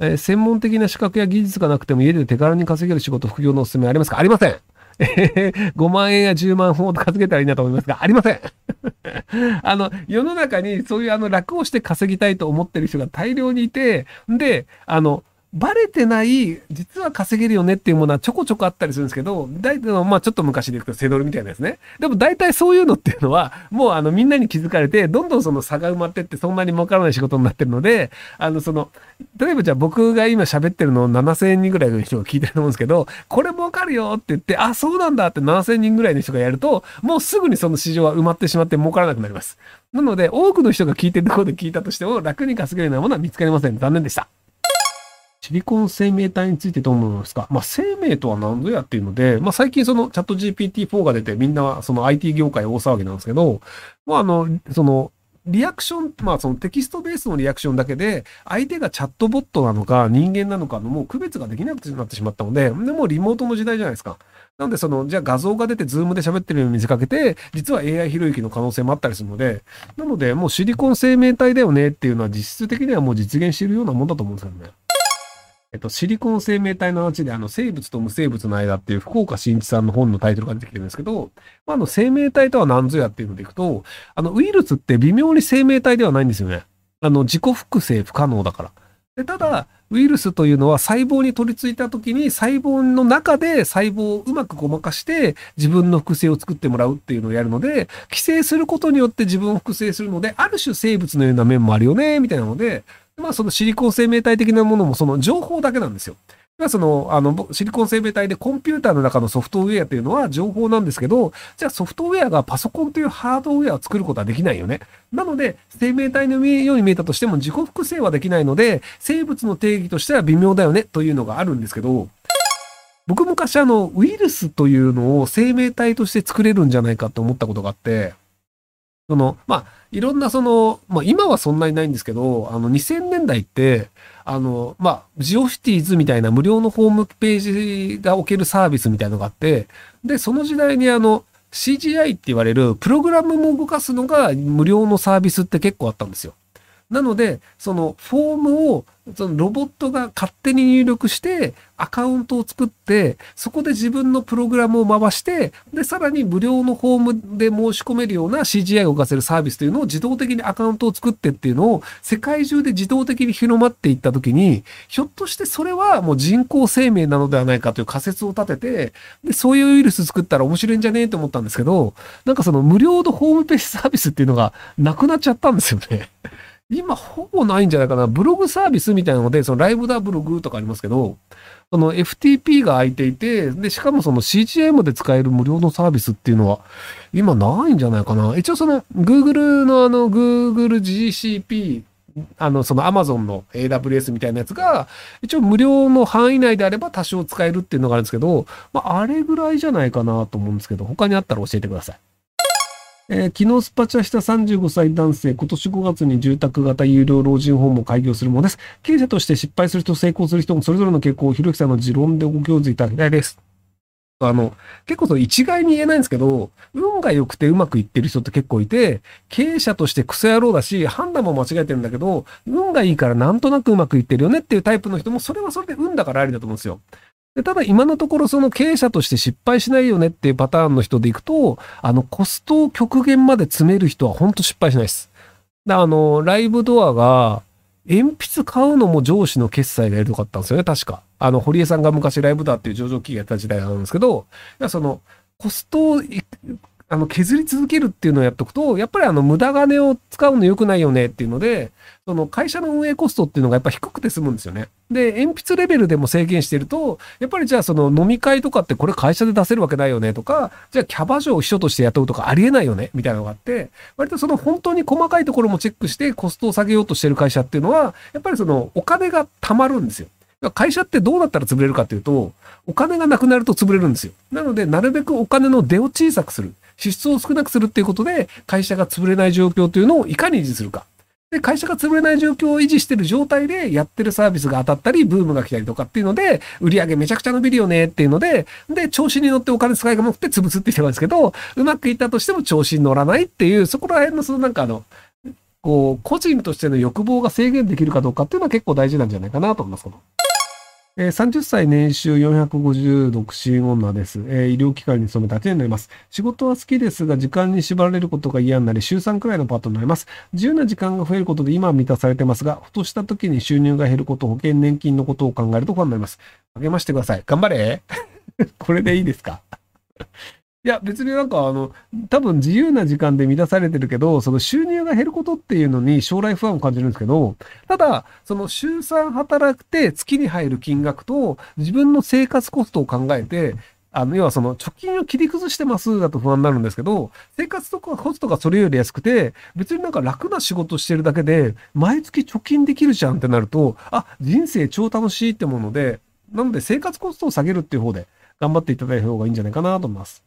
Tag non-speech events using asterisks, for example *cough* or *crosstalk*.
えー専門的な資格や技術がなくても家で手軽に稼げる仕事、副業のおすすめありますか？ありません。えー5万円や10万ほど稼げたらいいなと思いますが、ありません。*laughs* あの、世の中にそういうあの楽をして稼ぎたいと思ってる人が大量にいて、で、あの、バレてない、実は稼げるよねっていうものはちょこちょこあったりするんですけど、大体、まあちょっと昔でいくとセドルみたいなやつね。でも大体そういうのっていうのは、もうあのみんなに気づかれて、どんどんその差が埋まってってそんなに儲からない仕事になってるので、あのその、例えばじゃあ僕が今喋ってるのを7000人ぐらいの人が聞いてると思うんですけど、これ儲かるよって言って、あ、そうなんだって7000人ぐらいの人がやると、もうすぐにその市場は埋まってしまって儲からなくなります。なので、多くの人が聞いてるところで聞いたとしても、楽に稼げるようなものは見つかりません。残念でした。シリコン生命体についてどう思いますか？まあ、生命とは何ぞやっていうので、まあ、最近そのチャット GPT-4 が出てみんなその IT 業界大騒ぎなんですけど、まあ、あの、その、リアクション、まあそのテキストベースのリアクションだけで、相手がチャットボットなのか人間なのかのもう区別ができなくなってしまったので、でもうリモートの時代じゃないですか。なのでその、じゃあ画像が出て Zoom で喋ってるように見せかけて、実は AI ひろゆきの可能性もあったりするので、なのでもうシリコン生命体だよねっていうのは実質的にはもう実現しているようなもんだと思うんですよね。えっと、シリコン生命体の話で、あの、生物と無生物の間っていう福岡伸一さんの本のタイトルが出てきてるんですけど、まあ、あの、生命体とは何ぞやっていうのでいくと、あの、ウイルスって微妙に生命体ではないんですよね。あの、自己複製不可能だから。でただ、ウイルスというのは細胞に取り付いた時に細胞の中で細胞をうまくごまかして自分の複製を作ってもらうっていうのをやるので、規制することによって自分を複製するので、ある種生物のような面もあるよね、みたいなので、まあそのシリコン生命体的なものもその情報だけなんですよ。まあその、あの、シリコン生命体でコンピューターの中のソフトウェアというのは情報なんですけど、じゃあソフトウェアがパソコンというハードウェアを作ることはできないよね。なので、生命体のように見えたとしても自己複製はできないので、生物の定義としては微妙だよねというのがあるんですけど、僕昔あの、ウイルスというのを生命体として作れるんじゃないかと思ったことがあって、その、まあ、いろんなその、まあ今はそんなにないんですけど、あの2000年代って、あの、まあ、ジオシティーズみたいな無料のホームページが置けるサービスみたいのがあって、で、その時代にあの、CGI って言われるプログラムも動かすのが無料のサービスって結構あったんですよ。なので、そのフォームをそのロボットが勝手に入力して、アカウントを作って、そこで自分のプログラムを回して、で、さらに無料のフォームで申し込めるような CGI を動かせるサービスというのを自動的にアカウントを作ってっていうのを世界中で自動的に広まっていったときに、ひょっとしてそれはもう人工生命なのではないかという仮説を立てて、で、そういうウイルス作ったら面白いんじゃねえと思ったんですけど、なんかその無料のホームページサービスっていうのがなくなっちゃったんですよね。今ほぼないんじゃないかな。ブログサービスみたいなので、そのライブダブログとかありますけど、その FTP が空いていて、で、しかもその CGM で使える無料のサービスっていうのは、今ないんじゃないかな。一応その Google のあの Google GCP、あの、その Amazon の AWS みたいなやつが、一応無料の範囲内であれば多少使えるっていうのがあるんですけど、まあ、あれぐらいじゃないかなと思うんですけど、他にあったら教えてください。えー昨日スパチャした35歳男性、今年5月に住宅型有料老人ホームを開業するものです。経営者として失敗する人、成功する人もそれぞれの傾向をひろゆきさんの持論でご教示いただきたいです。あの、結構それ一概に言えないんですけど、運が良くてうまくいってる人って結構いて、経営者としてクソ野郎だし、判断も間違えてるんだけど、運がいいからなんとなくうまくいってるよねっていうタイプの人も、それはそれで運だからありだと思うんですよ。でただ今のところその経営者として失敗しないよねっていうパターンの人でいくと、あのコストを極限まで詰める人は本当失敗しないです。であの、ライブドアが、鉛筆買うのも上司の決済がやるとかったんですよね、確か。あの、堀江さんが昔ライブドアっていう上場企業やった時代なんですけど、その、コストをあの削り続けるっていうのをやっとくと、やっぱりあの無駄金を使うの良くないよねっていうので、その会社の運営コストっていうのがやっぱ低くて済むんですよね。で、鉛筆レベルでも制限してると、やっぱりじゃあその飲み会とかってこれ会社で出せるわけないよねとか、じゃあキャバ嬢を秘書として雇うとかありえないよねみたいなのがあって、割とその本当に細かいところもチェックしてコストを下げようとしてる会社っていうのは、やっぱりそのお金が貯まるんですよ。会社ってどうなったら潰れるかっていうと、お金がなくなると潰れるんですよ。なので、なるべくお金の出を小さくする。支出を少なくするっていうことで、会社が潰れない状況というのをいかに維持するか。で、会社が潰れない状況を維持してる状態でやってるサービスが当たったり、ブームが来たりとかっていうので、売り上げめちゃくちゃ伸びるよねっていうので、で、調子に乗ってお金使いが持って潰すって人なんですけど、うまくいったとしても調子に乗らないっていう、そこら辺のそのなんかあの、こう、個人としての欲望が制限できるかどうかっていうのは結構大事なんじゃないかなと思います。えー、30歳年収450独身女です。えー、医療機関に勤めた手になります。仕事は好きですが、時間に縛られることが嫌になり、週3くらいのパートになります。自由な時間が増えることで今は満たされてますが、ふとした時に収入が減ること、保険年金のことを考えると不安になります。励ましてください。頑張れ *laughs* これでいいですか？いや、別になんかあの、多分自由な時間で満たされてるけど、その収入が減ることっていうのに将来不安を感じるんですけど、ただ、その週3働くて月に入る金額と自分の生活コストを考えて、あの、要はその貯金を切り崩してますだと不安になるんですけど、生活とかコストがそれより安くて、別になんか楽な仕事してるだけで、毎月貯金できるじゃんってなると、あ、人生超楽しいってもので、なので生活コストを下げるっていう方で頑張っていただいた方がいいんじゃないかなと思います。